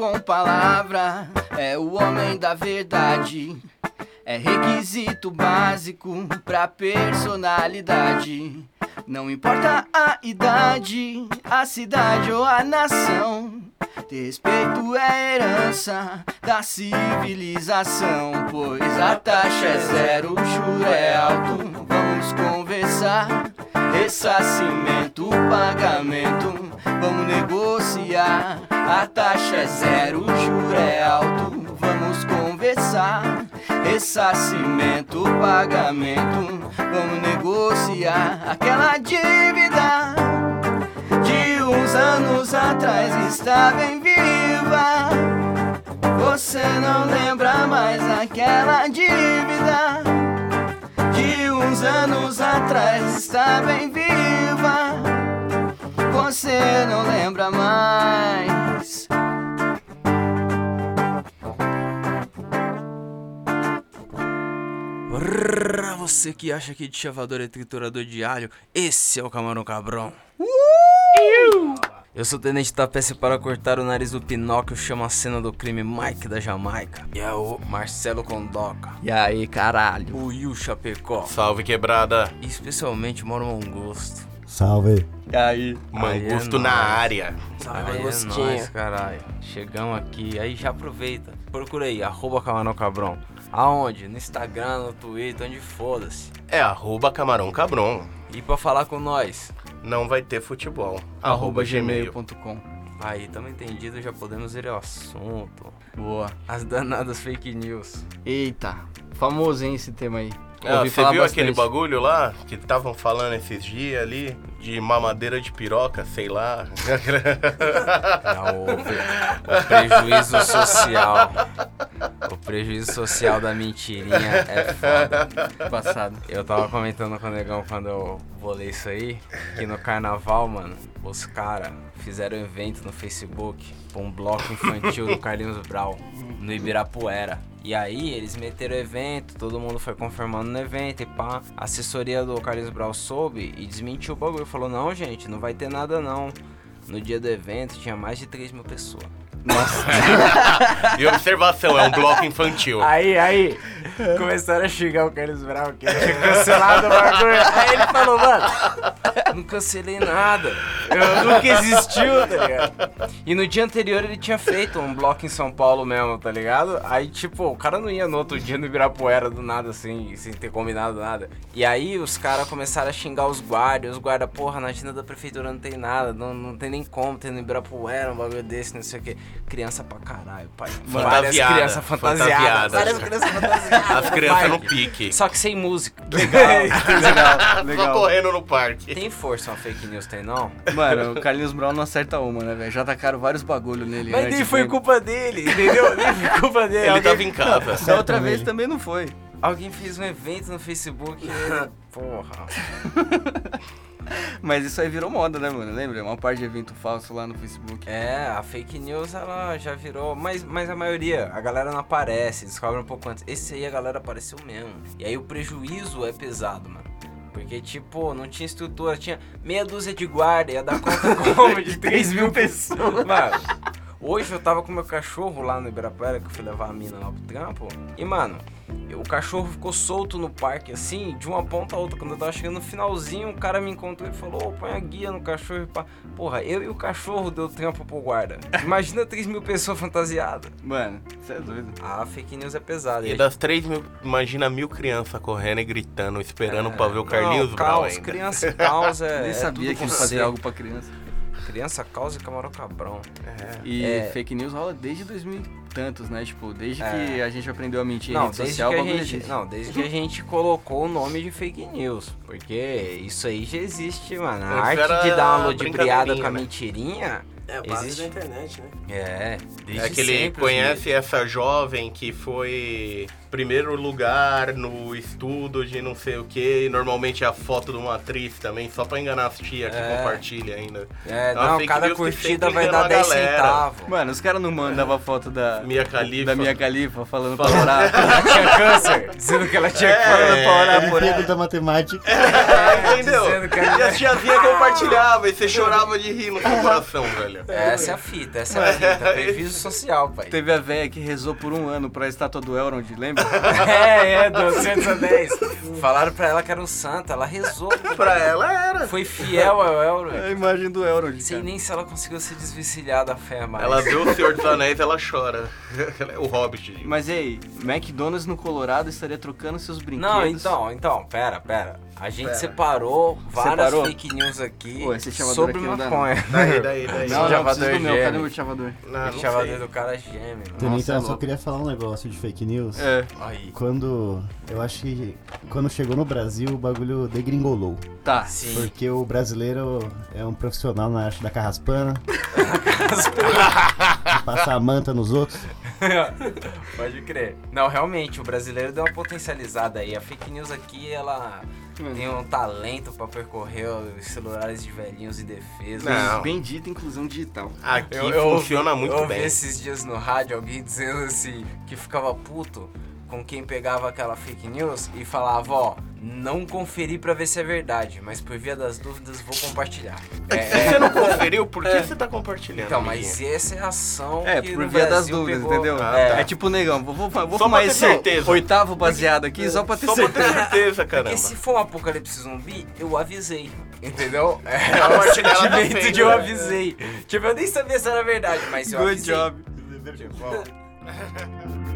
com palavra, é o homem da verdade. É requisito básico pra personalidade. Não importa a idade, a cidade ou a nação. Respeito é herança da civilização. Pois a taxa é zero, o juro é alto. Vamos conversar. Ressarcimento, pagamento, vamos negociar. A taxa é zero, o juro é alto. Vamos conversar. Ressarcimento, pagamento, vamos negociar. Aquela dívida de uns anos atrás está bem viva. Você não lembra mais aquela dívida de uns anos atrás está bem viva. Você não lembra mais. Pra você que acha que chavador é triturador de alho, esse é o Camarão Cabrão. Eu sou o Tenente Tapece para cortar o nariz do Pinóquio, chama a cena do crime Mike da Jamaica. E é o Marcelo Condoca. E aí, caralho? O Will Chapecó. Salve quebrada. E especialmente o Mauro Mangusto. Salve. E aí? Mangusto Aí é na área. Aí é nóis, caralho. Chegamos aqui, aí já aproveita. Procura aí, arroba Camarão Cabrão. Aonde? No Instagram, no Twitter, onde foda-se. É arroba camarão cabron. E pra falar com nós, Não vai ter futebol. Arroba gmail.com. aí tamo entendido, já podemos ir ao assunto. Boa. As danadas fake news. Eita, famoso, hein, esse tema aí. Ah, Ouvi você falar viu bastante. aquele bagulho lá que estavam falando esses dias ali? De mamadeira de piroca, sei lá. Não, o, o prejuízo social. O prejuízo social da mentirinha é foda. Passado. Eu tava comentando com o negão quando eu bolei isso aí, que no carnaval, mano, os caras fizeram um evento no Facebook pra um bloco infantil do Carlinhos Brau, no Ibirapuera. E aí eles meteram o evento, todo mundo foi confirmando no evento e pá. A assessoria do Carlinhos Brau soube e desmentiu o bagulho. Falou, não, gente, não vai ter nada não. No dia do evento tinha mais de 3 mil pessoas. e observação, é um bloco infantil. Aí, aí, começaram a xingar o Carlos Brau, que ele tinha cancelado o bagulho. Aí ele falou, mano, não cancelei nada. Eu nunca existiu, tá ligado? E no dia anterior ele tinha feito um bloco em São Paulo mesmo, tá ligado? Aí, tipo, o cara não ia no outro dia no Ibirapuera do nada, assim, sem ter combinado nada. E aí os caras começaram a xingar os guardas, os guardas, porra, na agenda da prefeitura não tem nada, não, não tem nem como ter no Ibirapuera um bagulho desse, não sei o que. Criança pra caralho, pai. Várias Fantasiada, crianças fantasiadas. fantasiadas. Várias crianças fantasiadas. As crianças no pique. Só que sem música. legal, Só correndo no parque. Tem força uma fake news, tem não? Mano, o Carlinhos Brown não acerta uma, né, velho? Já tacaram vários bagulho nele. Mas antes, nem foi né? culpa dele, entendeu? Nem foi culpa dele. Ele alguém, tava em casa. Da outra vez também não foi. alguém fez um evento no Facebook e ele... Porra. Mas isso aí virou moda, né, mano? Lembra? Uma parte de evento falso lá no Facebook. É, a fake news ela já virou. Mas, mas a maioria, a galera não aparece, descobre um pouco antes. Esse aí a galera apareceu mesmo. E aí o prejuízo é pesado, mano. Porque, tipo, não tinha estrutura, tinha meia dúzia de guarda, ia dar conta como de 3 mil pessoas. Mano, hoje eu tava com meu cachorro lá no Ibirapuera, que eu fui levar a mina lá pro trampo. E, mano, o cachorro ficou solto no parque, assim, de uma ponta a outra. Quando eu tava chegando no finalzinho, um cara me encontrou e falou: Ô, põe a guia no cachorro e pá. Porra, eu e o cachorro deu trampo pro guarda. Imagina 3 mil pessoas fantasiadas. Mano, você é doido. A fake news é pesada. E das 3 mil, imagina mil crianças correndo e gritando, esperando É, pra ver o Carlinhos Brown caos. Criança caos é. Nem é sabia tudo que C. algo pra criança. Criança, caos e camarão cabrão. E É. fake news rola desde 2000 e tantos, né? Tipo, desde É. que a gente aprendeu a mentir em Não rede desde, social, que a gente, existe. não, desde que a gente colocou o nome de fake news. Porque isso aí já existe, mano. A Antes arte de dar uma ludibriada com a né? mentirinha. É a base Existe. da internet, né? É, desde É que ele sempre, conhece essa jovem que foi primeiro lugar no estudo de não sei o que. Normalmente é a foto de uma atriz também, só pra enganar as tias que É. compartilha ainda. É, não, fake cada curtida vai dar a 10 galera. centavos. Mano, os caras não mandavam foto da Mia Khalifa. da minha califa falando pra orar. Ela tinha câncer, dizendo que ela tinha É. câncer. falando pra orar por ela. da matemática. É, entendeu? dizendo que E ela- as tiazinhas compartilhavam e você chorava de rir no seu coração, velho. Essa é a fita, essa é a fita. Prejuízo social, pai. Teve a véia que rezou por um ano pra estátua do Elrond, lembra? É, é, do 110. Falaram pra ela que era um santo, ela rezou. Pra ela era. Foi fiel ao É Elro. a imagem do Elrond, Sei cara. nem se ela conseguiu se desvencilhar da fé, mas... Ela vê o Senhor dos Anéis ela chora. o Hobbit. Mas e aí, McDonald's no Colorado estaria trocando seus brinquedos? Não, então, então, pera, pera. A gente Pera. separou várias Separou? fake news aqui Pô, esse sobre aqui não não. maconha. Daí, daí, daí. Não, não, preciso do meu. gêmeo. Cadê o chavador? Não, não o chavador do cara mano. Também, Nossa, então, é eu só louco. queria falar um negócio de fake news. É, Aí. Quando. Eu acho que quando chegou no Brasil, o bagulho degringolou. tá. Sim. Porque o brasileiro é um profissional na arte da carraspana. Passar a manta nos outros. Pode crer. Não, realmente, o brasileiro deu uma potencializada aí. A fake news aqui, ela tem um talento pra percorrer os celulares de velhinhos indefesos. Não. Bendita inclusão digital. Aqui Eu, eu funciona ouvi, muito eu ouvi bem. esses dias no rádio alguém dizendo assim que ficava puto com quem pegava aquela fake news e falava, ó, não conferi pra ver se é verdade, mas por via das dúvidas vou compartilhar. Se É, você não conferiu, por que você tá compartilhando? então, amiguinho? mas essa é a ação É, que por via das dúvidas, pegou- entendeu? Ah, é. tá. tipo, negão, vou, vou, vou Só fumar pra ter esse certeza. oitavo baseado aqui só pra ter Só pra certeza. ter certeza, caramba. Porque se for um apocalipse zumbi, eu avisei. Entendeu? É A o tá sentimento de eu avisei. Tipo, eu nem sabia se era verdade, mas eu Good avisei. job. Tipo,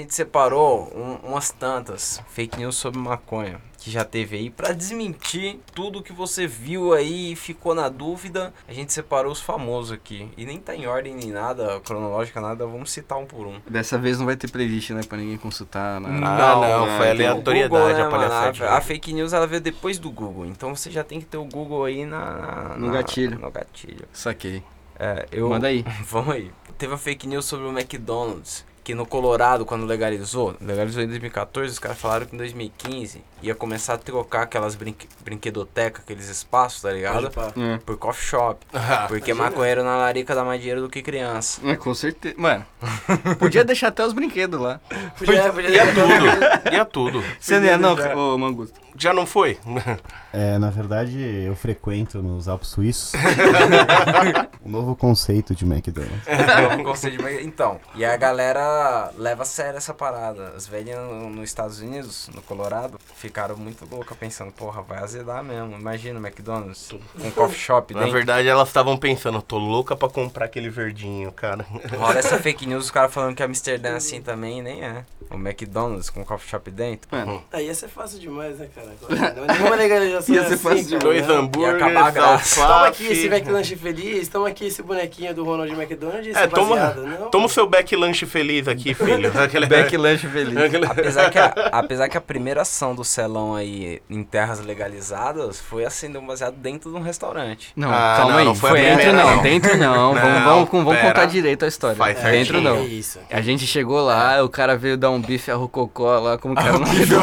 gente separou um- umas tantas fake news sobre maconha que já teve aí pra desmentir tudo que você viu aí e ficou na dúvida. A gente separou os famosos aqui e nem tá em ordem nem nada cronológica nada. Vamos citar um por um. Dessa vez não vai ter playlist, né? Pra ninguém consultar. Nada. Ah, não, foi tem aleatoriedade o Google, né, a mano? A, a fake news ela veio depois do Google, então você já tem que ter o Google aí na, na- No na- gatilho. No gatilho. Saquei. É, eu, Manda aí. Vamos aí. Teve a fake news sobre o McDonald's. Que no Colorado, quando legalizou, legalizou em 2014, os caras falaram que em 2015 ia começar a trocar aquelas brinque, brinquedotecas, aqueles espaços, tá ligado? Hum. Por coffee shop. Ah, Porque maconheiro na larica dá mais dinheiro do que criança. É, com certeza. Mano, podia deixar até os brinquedos lá. Podia, podia Ia tudo. Ia tudo. Você não ia não, ô Mangusto? Já não foi? É, na verdade, eu frequento nos Alpes Suíços um novo conceito de McDonald's. Eu gostei de Mac- Então, e a galera leva a sério essa parada. As velhas no- nos Estados Unidos, no Colorado, ficaram muito loucas pensando, porra, vai azedar mesmo. Imagina o McDonald's com um coffee shop Na dentro. verdade, elas estavam pensando, tô louca pra comprar aquele verdinho, cara. Rola essa fake news, os caras falando que Amsterdã é assim também, nem é. O McDonald's com coffee shop dentro. Mano, Aí ia ser fácil demais, né, cara? Agora, Nenhuma legalização Ia é ser assim, fácil Dois né? hambúrgueres, acabar a graça. Toma aqui esse McLanche feliz, toma aqui esse bonequinho do Ronald McDonald e É, esse toma, baseado, não? toma o seu backlanche feliz aqui, filho. Aquele- back lunch feliz. Apesar que, a, apesar que a primeira ação do celão aí em terras legalizadas foi acender um baseado dentro de um restaurante. Não, Ah, calma não, aí. não foi foi dentro não, não. dentro não. vamos Não, vamos, vamos pera. contar direito a história. Faz dentro certinho. não. É isso. A gente chegou lá, o cara veio dar um bife a rococó lá, como que era o nome do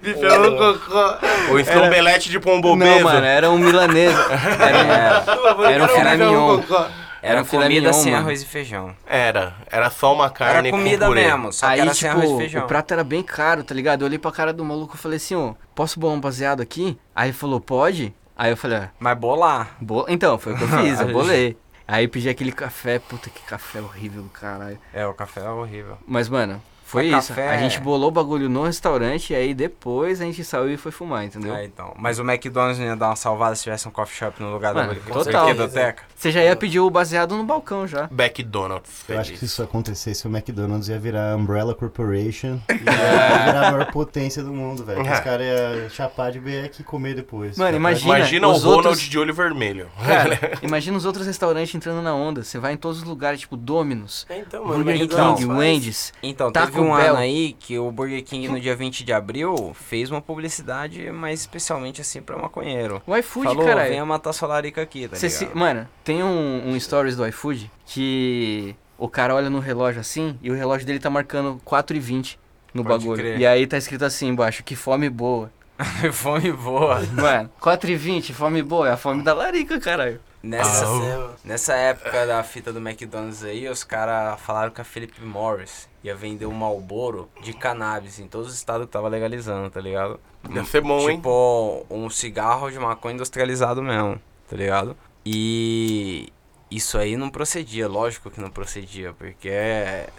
Bife é um cocô. Ou estrombelete de pombo Não, mano, era um milanês. Era, era um filé mignon. Era Era filé comida mignon, sem mano. arroz e feijão. Era, era só uma carne Era comida com purê. mesmo, só que Aí, era sem arroz e tipo, feijão. o prato era bem caro, tá ligado? Eu olhei pra cara do maluco e falei assim, ó, posso bolar um baseado aqui? Aí ele falou, pode? Aí eu falei, ah, Mas bolar. bo... então, foi o que eu fiz, eu bolei. Aí pedi aquele café, puta que café horrível do caralho. É, o café é horrível. Mas, mano, foi isso. café A é- gente bolou o bagulho no restaurante e aí depois a gente saiu e foi fumar, entendeu? É, então. Mas o McDonald's ia dar uma salvada se tivesse um coffee shop no lugar Mano, da total. brinquedoteca. Você já ia pedir o baseado no balcão já. McDonald's. Eu acho que se isso acontecesse, o McDonald's ia virar Umbrella Corporation e ia virar a maior potência do mundo, velho. Que Os caras iam chapar de beck e comer depois. Mano, imagina- Imagina o os Ronald outros- de olho vermelho. Cara, imagina os outros restaurantes entrando na onda. Você vai em todos os lugares, tipo Domino's, É, então, mano. Burger King, faz. Wendy's. Então, Tá teve um ano aí que o Burger King no dia 20 de abril fez uma publicidade mais especialmente assim pra maconheiro. O iFood, Falou, caralho. venha matar sua larica aqui, tá Cê ligado? se- Mano, tem um, um stories do iFood que o cara olha no relógio assim e o relógio dele tá marcando 4,20 no Pode bagulho. crer. E aí tá escrito assim embaixo, que fome boa. Fome boa. Mano, 4,20, fome boa, é a fome da larica, caralho. Nessa, Céu. nessa época da fita do McDonald's aí, os caras falaram que a Philip Morris ia vender um Marlboro de cannabis em todos os estados que tava legalizando, tá ligado? Deve ser bom, hein? tipo, um cigarro de maconha industrializado mesmo, tá ligado? E isso aí não procedia, lógico que não procedia, porque,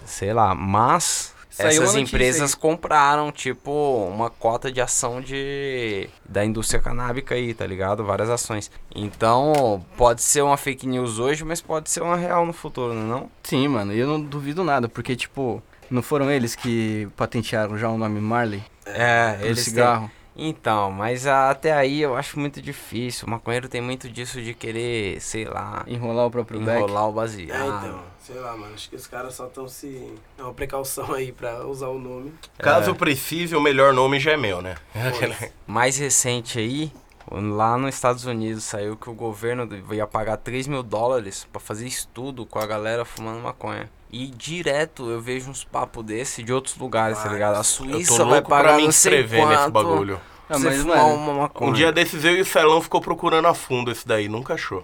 sei lá, mas Saiu essas empresas aí. compraram, tipo, uma cota de ação de da indústria canábica aí, tá ligado? Várias ações. Então, pode ser uma fake news hoje, mas pode ser uma real no futuro, não é não? Sim, mano, e eu não duvido nada, porque, tipo, não foram eles que patentearam já o nome Marley É, eles têm- cigarro? Então, mas até aí eu acho muito difícil. O maconheiro tem muito disso de querer, sei lá, Enrolar o próprio beck. enrolar o É, baseado. então, sei lá, mano. Acho que os caras só estão se. É uma precaução aí pra usar o nome. Caso precise, o melhor nome já é meu, né? Mais recente aí, lá nos Estados Unidos saiu que o governo ia pagar 3 mil dólares pra fazer estudo com a galera fumando maconha. E direto eu vejo uns papos desse de outros lugares, tá ligado? A Suíça vai pagar pra me não inscrever nesse bagulho. Ah, você mas, mano. Um dia desses eu e o Celão ficou procurando a fundo esse daí, nunca achou.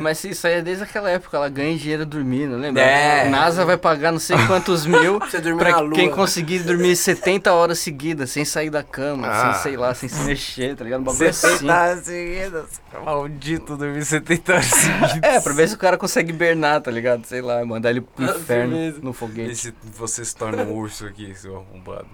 Mas isso aí é desde aquela época, ela ganha dinheiro dormindo, lembra? É. A NASA vai pagar não sei quantos mil pra quem conseguir dormir 70 horas seguidas, sem sair da cama, Ah. sem, sei lá, sem se mexer, tá ligado? Um bagulho assim. 70 horas seguidas. Maldito dormir 70 horas seguidas. É, pra ver se o cara consegue hibernar, tá ligado? Sei lá, mandar ele pro Ah, inferno no E foguete. se você se torna um urso aqui, seu arrombado?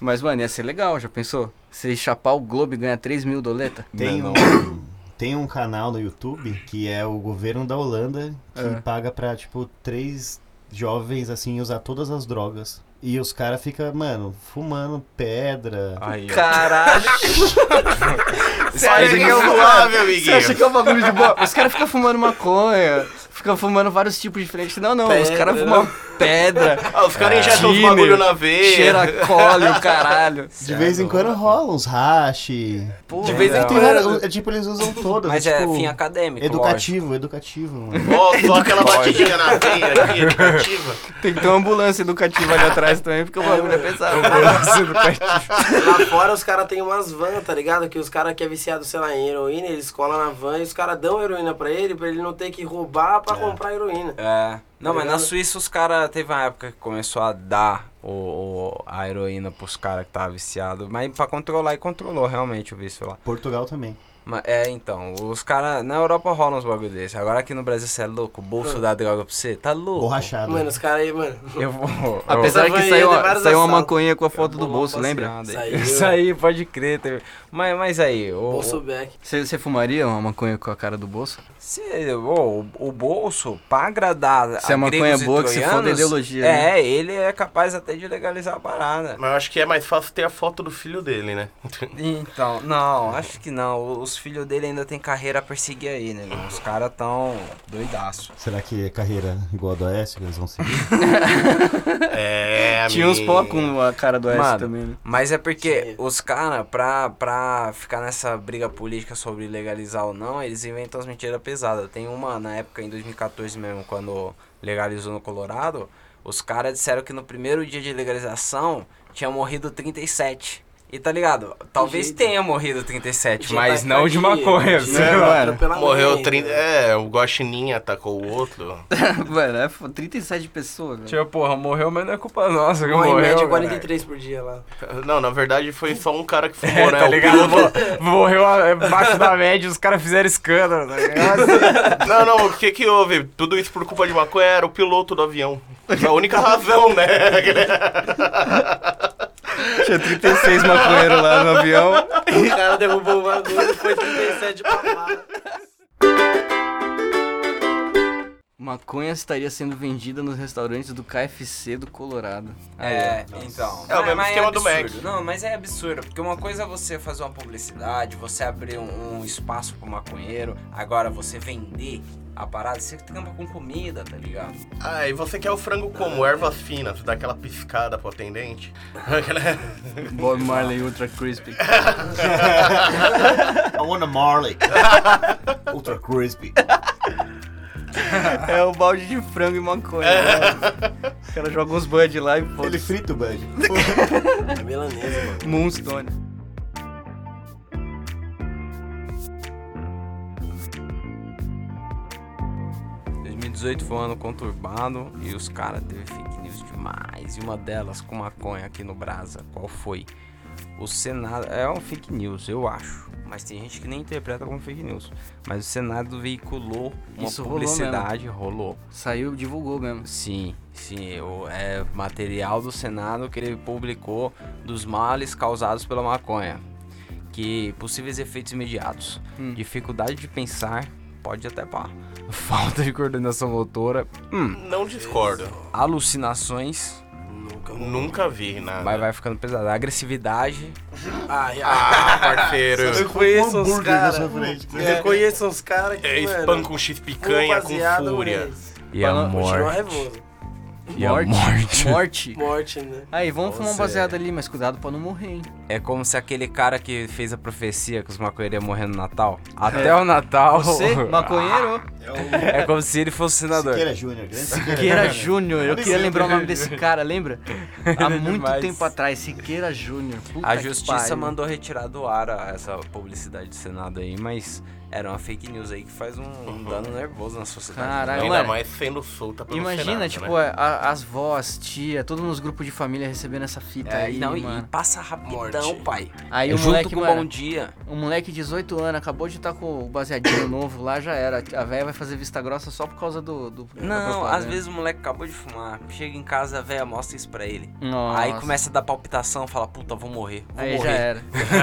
Mas, mano, ia ser legal, já pensou? Você chapar o Globo e ganhar 3 mil doleta? Tem Não, um, tem um canal no YouTube que é o governo da Holanda que É. paga pra, tipo, três jovens, assim, usar todas as drogas. E os caras ficam, mano, fumando pedra. Aí. Caralho! Você acha que é mano, suave, Você amiguinho? acha que é um bagulho de boa? Os caras ficam fumando maconha, ficam fumando vários tipos diferentes. Não, não, os Pedra. caras fumam pedra, Ah, os caras injetam os Tiner, bagulho na veia. cheira a cole, o caralho. De vez em quando rola uns hash. Porra, De vez em. Tem quando. é, tipo, eles usam todas. Mas é, é tipo, fim acadêmico, Educativo, educativo, mano. Ó, só aquela batidinha na veia aqui, educativa. Tem que ter uma ambulância educativa ali atrás também, porque o bagulho é pesado. Lá fora os caras têm umas vans, tá ligado? Que os caras que é viciado, sei lá, em heroína, eles colam na van e os caras dão heroína pra ele, pra ele não ter que roubar pra comprar heroína. É. Não, mas na? Suíça os caras teve uma época que começou a dar o, o- a heroína pros caras que tava viciado, mas pra controlar e controlou realmente o vício lá. Portugal também. Mas, é, então, os caras na Europa rolam uns bagulho desse. Agora aqui no Brasil você é louco, o bolso dá droga pra você, tá louco? Borrachado. Mano, os caras aí, mano. Eu vou. Apesar Essa que saiu, uma- saiu uma maconha com a foto do bolso, lembra? Saiu. Isso aí, pode crer. teve- Mas, mas aí, o, Bolso back. Você você fumaria uma maconha com a cara do bolso? se- o, o bolso, pra agradar Se a maconha gregos é boa, que se for da troianos, ideologia, É, né? ele é capaz até de legalizar a parada. Mas eu acho que é mais fácil ter a foto do filho dele, né? Então, não, acho que não. Os filhos dele ainda tem carreira a perseguir aí, né? meu? Os caras tão doidaço. Será que é carreira igual a do Aécio que eles vão seguir? É, Tinha uns pó com a cara do S Mano, também, né? Mas é porque Sim. os caras, pra, pra ficar nessa briga política sobre legalizar ou não, eles inventam as mentiras pesadas. Tem uma na época, em 2014 mesmo, quando legalizou no Colorado, os caras disseram que no primeiro dia de legalização tinha morrido 37. E tá ligado? Talvez tenha morrido 37, Já mas tá não de maconha, de né, mano? Morreu 30. É, o Guaxininha atacou o outro. Mano, é fo- 37 pessoas, velho. Tipo, porra, morreu, mas não é culpa nossa que em morreu. média cara. 43 por dia lá. Não, na verdade foi só um cara que fumou, É, né? tá ligado? Morreu abaixo da média, os caras fizeram escândalo, tá ligado? Não, não, o que que houve? Tudo isso por culpa de maconha era o piloto do avião. A única razão, né? Tinha 36 maconheiros lá no avião. O cara derrubou o bagulho e foi 37 pra lá. Maconha estaria sendo vendida nos restaurantes do KFC do Colorado. Aí, É, ó. então. É o mesmo mas esquema do absurdo. Mac. Não, mas é absurdo, porque uma coisa é você fazer uma publicidade, você abrir um, um espaço pro maconheiro, agora você vender a parada, você tampa com comida, tá ligado? Ah, e você quer o frango como? Ervas finas, dá aquela piscada pro atendente. Bob Marley Ultra Crispy. I want a Marley. Ultra crispy. é o balde de frango e maconha. né? O cara joga uns bud lá e Ele foda frita o bud. É milanesa, mano. Moonstone. Em 2018 foi um ano conturbado e os caras teve fake news demais. E uma delas com maconha aqui no Brasa. Qual foi? O Senado. É um fake news, eu acho. Mas tem gente que nem interpreta como fake news. Mas o Senado veiculou uma Isso rolou publicidade, rolou. Saiu, divulgou mesmo. Sim, sim. O, é material do Senado que ele publicou dos males causados pela maconha. Que possíveis efeitos imediatos. Hum. Dificuldade de pensar, pode até pá. Falta de coordenação motora, Não discordo. alucinações, Nunca. Nunca vi nada. vai, vai ficando pesado. Agressividade, Ai, ai. Ah, parceiro. Eu conheço Um uns na caras. frente. Eu conheço uns caras que. É spam com X picanha, com fúria. mas e a morte. E a morte. Morte. Morte, né? Aí, vamos fumar um Você- baseado ali, mas cuidado pra não morrer, hein? É como se aquele cara que fez a profecia que os maconheiros iam morrer no Natal. Até o Natal. Você, maconheiro, É como se ele fosse senador. Siqueira Júnior, grande Siqueira Siqueira Júnior. Eu queria lembrar o nome desse cara, lembra? Há é muito demais. tempo atrás, Siqueira Júnior. A que justiça mandou retirar do ar essa publicidade do Senado aí, mas era uma fake news aí que faz um, um dano nervoso na sociedade. Caralho, Ainda mais sendo solta pelo Imagina, Senado, tipo, né? a- as vós, tia, todos nos grupos de família recebendo essa fita É, aí, não, e mano. passa rapidão, Morte. pai. Aí É o junto moleque, com o mano, Bom Dia. um moleque de 18 anos acabou de estar com o baseadinho novo lá, já era. A velha vai fazer vista grossa só por causa do... do Não, às vezes o moleque acabou de fumar, chega em casa, a véia mostra isso pra ele. Nossa. Aí começa a dar palpitação, fala, puta, vou morrer, vou Aí morrer. já era.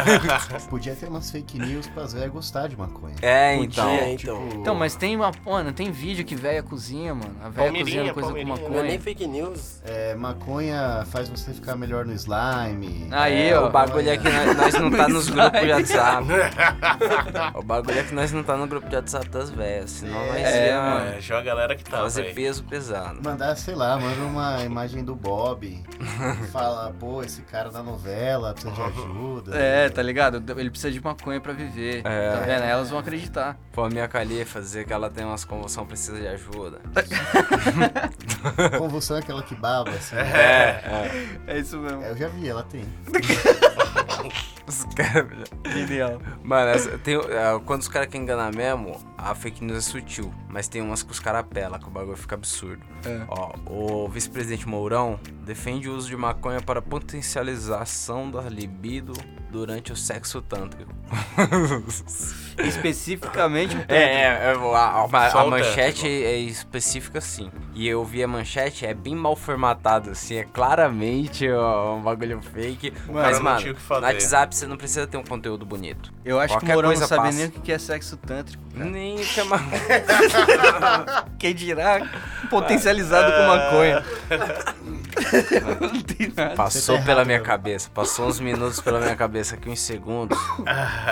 Podia ter umas fake news pras velhas gostar de maconha. É, Podia, então. É, então. Então, mas tem uma... Mano, tem vídeo que velha cozinha, mano. A velha cozinhando coisa com palmeirinha. Não é maconha. nem fake news. É, maconha faz você ficar melhor no slime. Aí, É, ó. O bagulho é que nós, nós não tá nos grupos de. WhatsApp. o bagulho é que nós não tá no grupo de WhatsApp das velhas, senão nós É, ia mano. É, joga a galera que tá, fazer velho. peso pesado. Mandar, sei lá, manda uma imagem do Bob. fala, pô, esse cara da novela precisa de ajuda. É, tá ligado? Ele precisa de maconha pra viver. É. Tá vendo? Elas vão acreditar. Pô, a minha Califa dizer que ela tem umas convulsões, precisa de ajuda. Convulsão é aquela que baba, assim. É, É isso mesmo. É, eu já vi, ela tem. Os caras. Genial. Mano, essa- tem, é, quando os caras querem enganar mesmo, a fake news é sutil. Mas tem umas que os caras apelam, que o bagulho fica absurdo. É. Ó, o vice-presidente Mourão defende o uso de maconha para potencialização da libido durante o sexo tântrico. Especificamente o É, é, é, a, a- a manchete tântrico. é específica assim. E eu vi a manchete, é bem mal formatada, assim, é claramente ó, um bagulho fake. mas, mano, tinha o que no. WhatsApp você não precisa ter um conteúdo bonito. Eu acho que o Qualquer Mourão não passa. nem o que é sexo tântrico. cara. Nem que é ma- Quem dirá potencializado com maconha. não tem nada. Passou tá pela errado, minha meu. cabeça, passou uns minutos pela minha cabeça aqui, uns segundos,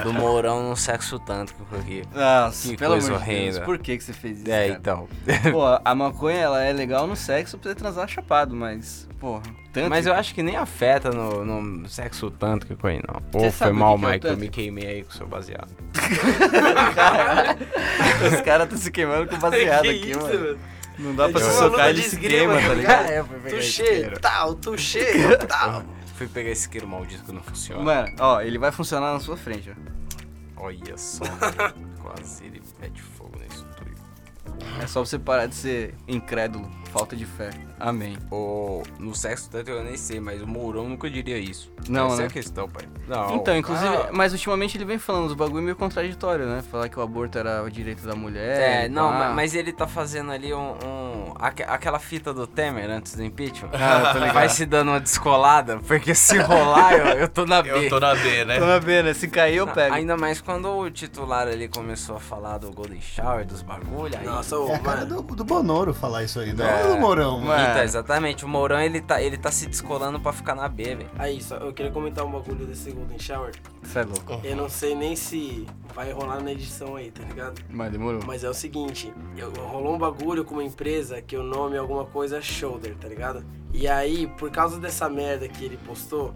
do Mourão no sexo tântrico aqui. Nossa, Que pelo coisa amor de Deus. Por que, que você fez isso? É, cara? então. Pô, a maconha ela é legal no sexo pra você transar chapado, mas, porra, tanto. Mas eu acho que nem afeta no, no sexo tântrico aí, não. Pô, foi mal, que que é Mike, eu me queimei aí com o seu baseado. Os caras estão se queimando com baseado Que aqui, isso, mano. mano? Não dá pra se socar, ele se queima, tá ligado? É, foi pegar Tuxê, tal, tuxê, tal. Fui pegar esse isqueiro maldito que não funciona. Mano, ó, ele vai funcionar na sua frente, ó. Olha só, mano. quase ele mete fogo nisso tudo. É só você parar de ser incrédulo, falta de fé. Amém. O, no sexo tântrico eu nem sei, mas o Mourão nunca diria isso. Não, Essa né? é a questão, pai. Não. Então, inclusive, Ah, mas ultimamente ele vem falando dos bagulho meio contraditório, né? Falar que o aborto era o direito da mulher. É, não, ma- mas ele tá fazendo ali um. um- aque- aquela fita do Temer antes do impeachment. Ah, tô ligado. Vai se dando uma descolada, porque se rolar, eu, eu tô na B. Eu tô na B, né? Tô na B, né? Se cair, eu pego. Ainda mais quando o titular ali começou a falar do Golden Shower, dos bagulho, aí Nossa, ô, É a cara do, do Bonoro falar isso aí, não É. é do Mourão. Mano. Então, exatamente. O Mourão, ele tá, ele tá se descolando pra ficar na B, velho. Aí, só, eu queria comentar um bagulho desse Golden Shower. Você é louco. Eu não sei nem se vai rolar na edição aí, tá ligado? Mas demorou. Mas é o seguinte, eu, rolou um bagulho com uma empresa que o nome é alguma coisa Shoulder, tá ligado? E aí, por causa dessa merda que ele postou,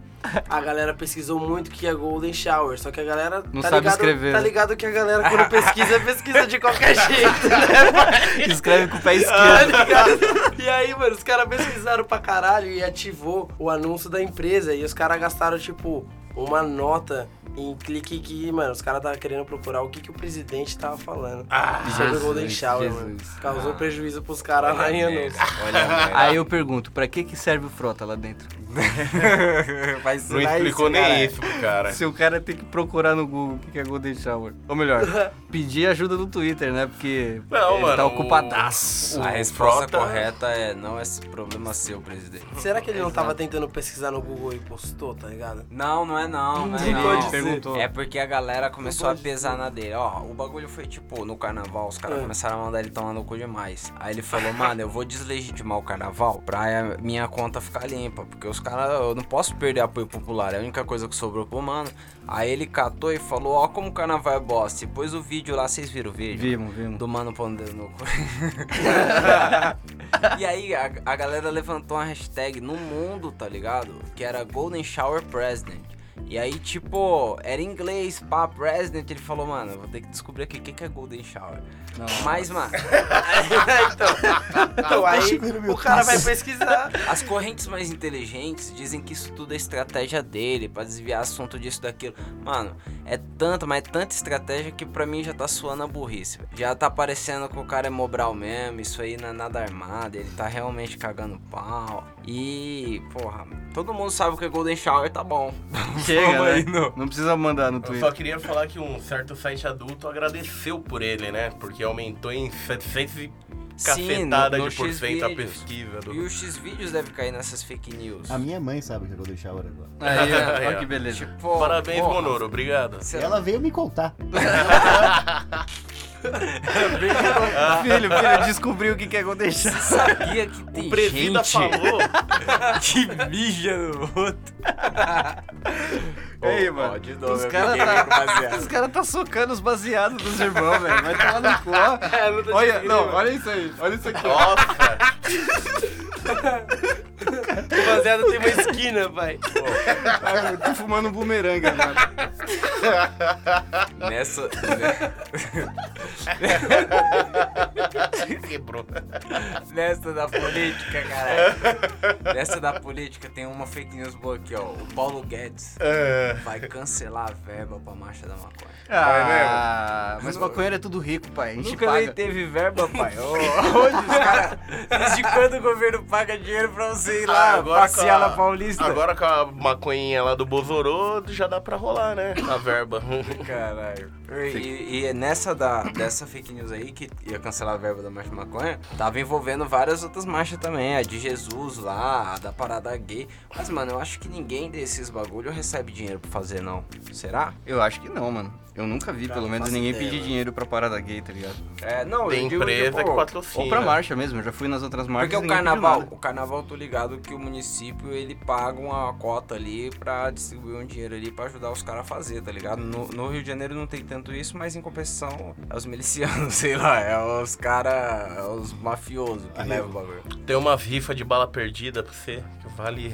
a galera pesquisou muito o que é Golden Shower. Só que a galera Não tá sabe ligado, escrever, Tá né? ligado que a galera quando pesquisa, pesquisa de qualquer jeito, né? Escreve com o pé Tá esquerdo. ligado? E aí, mano, os caras pesquisaram pra caralho e ativou o anúncio da empresa. E os caras gastaram, tipo, uma nota em clique que, mano, os caras estavam querendo procurar o que, que o presidente tava falando sobre o Jesus, Golden Shower, mano. Jesus. Causou prejuízo pros caras lá em anúncio. A. Aí eu pergunto, pra que que serve o frota lá dentro? Vai Não explicou isso, nem cara. isso pro cara. Se o cara tem que procurar no Google o que que é Golden Shower. Ou melhor, pedir ajuda no Twitter, né? Porque Não, ele mano, tá o- ocupadaço. A O resposta Frota- correta é não é esse problema seu, presidente. Será que ele não tava tentando pesquisar no Google e postou, tá ligado? Não, não é não, não é Ele não. Perguntou. É porque a galera começou a pesar na dele. Ó, o bagulho foi tipo, no carnaval, os caras É. começaram a mandar ele tomar no cu demais. Aí ele falou, mano, eu vou deslegitimar o carnaval pra minha conta ficar limpa. Porque os caras, eu não posso perder apoio popular, é a única coisa que sobrou pro mano. Aí ele catou e falou, ó, como o carnaval é bosta. E pôs o vídeo lá, vocês viram o vídeo? Vimos, vimos. Do mano pondo no cu. e aí a, a galera levantou uma hashtag no mundo, tá ligado? Que era Golden Shower President. E aí, tipo, era em inglês, pá, President. Ele falou, mano, vou ter que descobrir aqui o que, que é Golden Shower. Mas, mano, então, então aí o cara vai pesquisar. as correntes mais inteligentes dizem que isso tudo é estratégia dele, pra desviar assunto disso, daquilo. Mano, é tanta, mas é tanta estratégia que pra mim já tá suando a burrice. velho. Já tá parecendo que o cara é Mobral mesmo, isso aí não é nada armado, ele tá realmente cagando pau. E, porra, todo mundo sabe o que é Golden Shower, tá bom. Chega, né? aí, não. Não precisa mandar no Eu Twitter. só queria falar que um certo site adulto agradeceu por ele, né? Porque aumentou em 700 e cacetada no- no de por cento a pesquisa. Do... E o X-Vídeos deve cair nessas fake news. A minha mãe sabe que eu vou deixar agora. Aí, olha que beleza. Tipo, Parabéns, Monoro, obrigado. Ela veio me contar. filho, filho, descobriu o que que Shower. sabia que tem O presida gente falou. que mija no outro. Ei, Ó, mano. ó, de novo, os caras tá, baseado. os cara tá socando os baseados dos irmãos, velho. Vai tomar no cu. É, Olha, não, mano. olha isso aí. Olha isso aqui. Nossa, Rapaziada, tem uma esquina, pai. Ai, eu tô fumando um bumerangue agora. Nessa. quebrou. Nessa da política, cara. Nessa da política tem uma fake news boa aqui, ó. O Paulo Guedes É. vai cancelar a verba pra marcha da maconha. Ah, mas maconheiro é tudo rico, pai. A gente Nunca paga. nem teve verba, pai. Ô, Onde os caras. Desde quando o governo paga dinheiro pra você ir lá Agora passear a- na Paulista? Agora com a maconhinha lá do Bozorô, já dá pra rolar, né? A verba. Caralho. E, e nessa da, dessa fake news aí, que ia cancelar a verba da Marcha Maconha, tava envolvendo várias outras marchas também. A de Jesus lá, a da parada gay. Mas, mano, eu acho que ninguém desses bagulho recebe dinheiro pra fazer, não. Será? Eu acho que não, mano. Eu nunca vi, Cara, pelo menos, ninguém ideia, pedir dinheiro pra parada gay, tá ligado? É, não, Tem eu digo empresa que pô, patrocina. Ou pra marcha mesmo, eu já fui nas outras marchas Porque o carnaval, nada. o carnaval, tô ligado que o município ele paga uma cota ali pra distribuir um dinheiro ali pra ajudar os caras a fazer, tá ligado? No, no Rio de Janeiro não tem tanto isso, mas em compensação é os milicianos, sei lá, é os caras, é os mafiosos que levam o bagulho. Tem uma rifa de bala perdida pra você, que vale.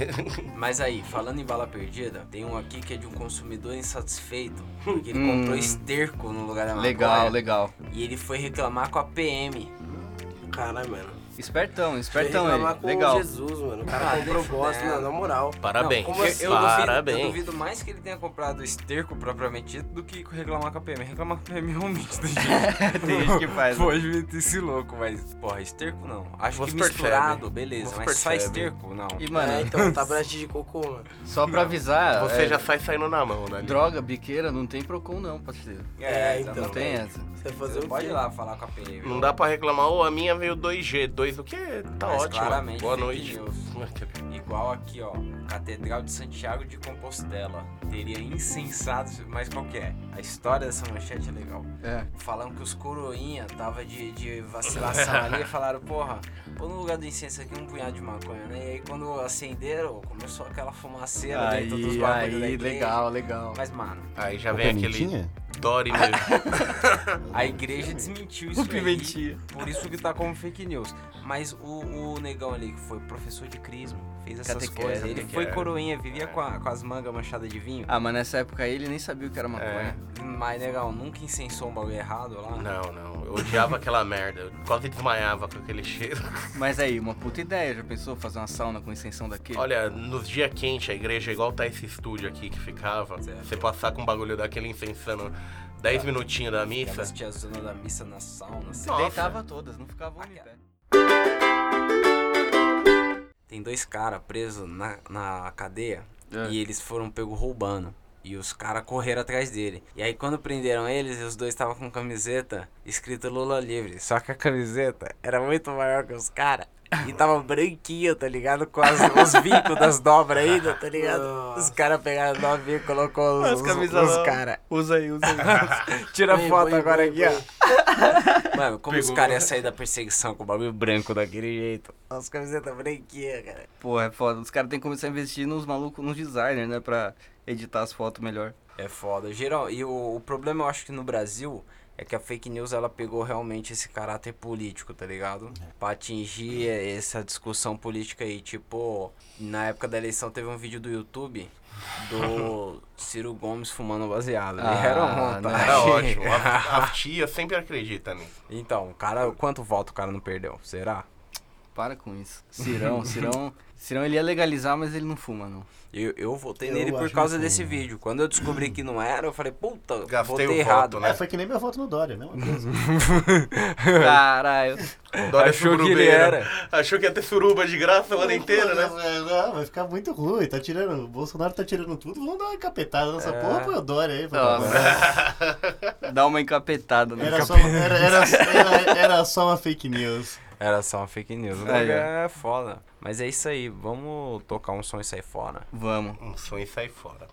Mas aí, falando em bala perdida, tem um aqui que é de um consumidor insatisfeito, porque ele Hum. Comprou esterco no lugar da maconha. Legal, legal. E ele foi reclamar com a PM. Caralho, mano. Espertão, espertão ele. com Legal. Jesus, mano. O cara Ah, comprou bosta, não, na moral. Parabéns. Não, como assim? eu, eu Parabéns. Duvido, eu duvido mais que ele tenha comprado esterco propriamente dito do que reclamar com a PM. Reclamar com a PM realmente tem gente. Tem gente que faz, né? Pode meter esse louco, mas, porra, esterco não. Acho Você que percebe. misturado, beleza. Você mas só percebe. esterco, não. E, mano, É, então, tablete de cocô, mano. só pra avisar, Você é, já sai saindo na mão, né? droga, biqueira, não tem Procon não, parceiro. É, então. Não tem essa. Você fazer Você o pode quê? ir lá falar com a PM. Não dá pra reclamar, ô, a minha veio 2G. Dois, o que tá Mas ótimo. claramente Boa noite. Igual aqui, ó. Catedral de Santiago de Compostela. Teria insensatos, mas qual que é? A história dessa manchete é legal. É. Falando que os coroinha tava de, de vacilação ali e falaram, porra, pô no lugar do incenso aqui um punhado de maconha, né? E aí quando acenderam, começou aquela fumaceira dentro dos Aí, bagulhos aí, legal, legal. Mas, mano, Aí já vem aquele Pimentinha? Dory mesmo. a igreja desmentiu isso O aí. Pimentinha. Por isso que tá como fake news. Mas o, o negão ali, que foi professor de crisma, fez essas Catequese, coisas. Ele foi coroinha, vivia com, a- com as mangas manchadas de vinho. Ah, mas nessa época aí ele nem sabia o que era maconha. Mas, negão, nunca incensou um bagulho errado lá. Não, não. Eu odiava aquela merda. Eu quase desmaiava com aquele cheiro. Mas aí, uma puta ideia. Já pensou fazer uma sauna com extensão daquele? Olha, nos dias quentes, a igreja, igual tá esse estúdio aqui que ficava, Certo. você passar com um bagulho daquele incensando 10 minutinhos da missa. Aquelas tiazonas da missa na sauna. assim. Nossa. Deitava todas, não ficava pé. Tem dois caras presos na, na cadeia É. e eles foram pegos roubando. E os caras correram atrás dele. E aí quando prenderam eles, os dois estavam com camiseta escrito Lula livre. Só que a camiseta era muito maior que os caras. E tava branquinho, tá ligado? Com as- os vincos das dobras ainda, tá ligado? Os caras pegaram novinho e colocou os, os, os caras. Usa aí, usa aí. Tira Põe, foto põe, agora põe, aqui, ó. Mano, como os Pegou. caras iam sair da perseguição com o bagulho branco daquele jeito? As camisetas branquinhas, cara. Pô, é foda. Os caras têm que começar a investir nos malucos, nos designers, né? Pra editar as fotos melhor. É foda. Geral, e o, o problema eu acho que no Brasil é que a fake news ela pegou realmente esse caráter político, tá ligado? Pra atingir essa discussão política aí. Tipo, na época da eleição teve um vídeo do YouTube do Ciro Gomes fumando baseado. Ah, era uma montagem. Era ótimo. A, a tia sempre acredita nisso. Então, o cara, quanto voto o cara não perdeu? Será? Para com isso. Cirão, Cirão. Cirão ele ia legalizar, mas ele não fuma, não. Eu, eu votei Eu nele por causa desse vídeo. Quando eu descobri que não era, eu falei, puta, Gastei votei o voto, errado. né? É, foi que nem meu voto no Dória, mesma coisa. Caralho. Dória Achou que ele era. Achou que ia ter suruba de graça o ano inteiro, né? Não, vai ficar muito ruim. Tá tirando. O Bolsonaro tá tirando tudo. Vamos dar uma encapetada nessa É. porra, põe o Dória aí. Dá uma encapetada, né? Era só, era, era, era, era só uma fake news. Era só uma fake news. O É, bagulho é. foda. Mas é isso aí. Vamos tocar um som e sair fora. Vamos. Um sonho e sai fora.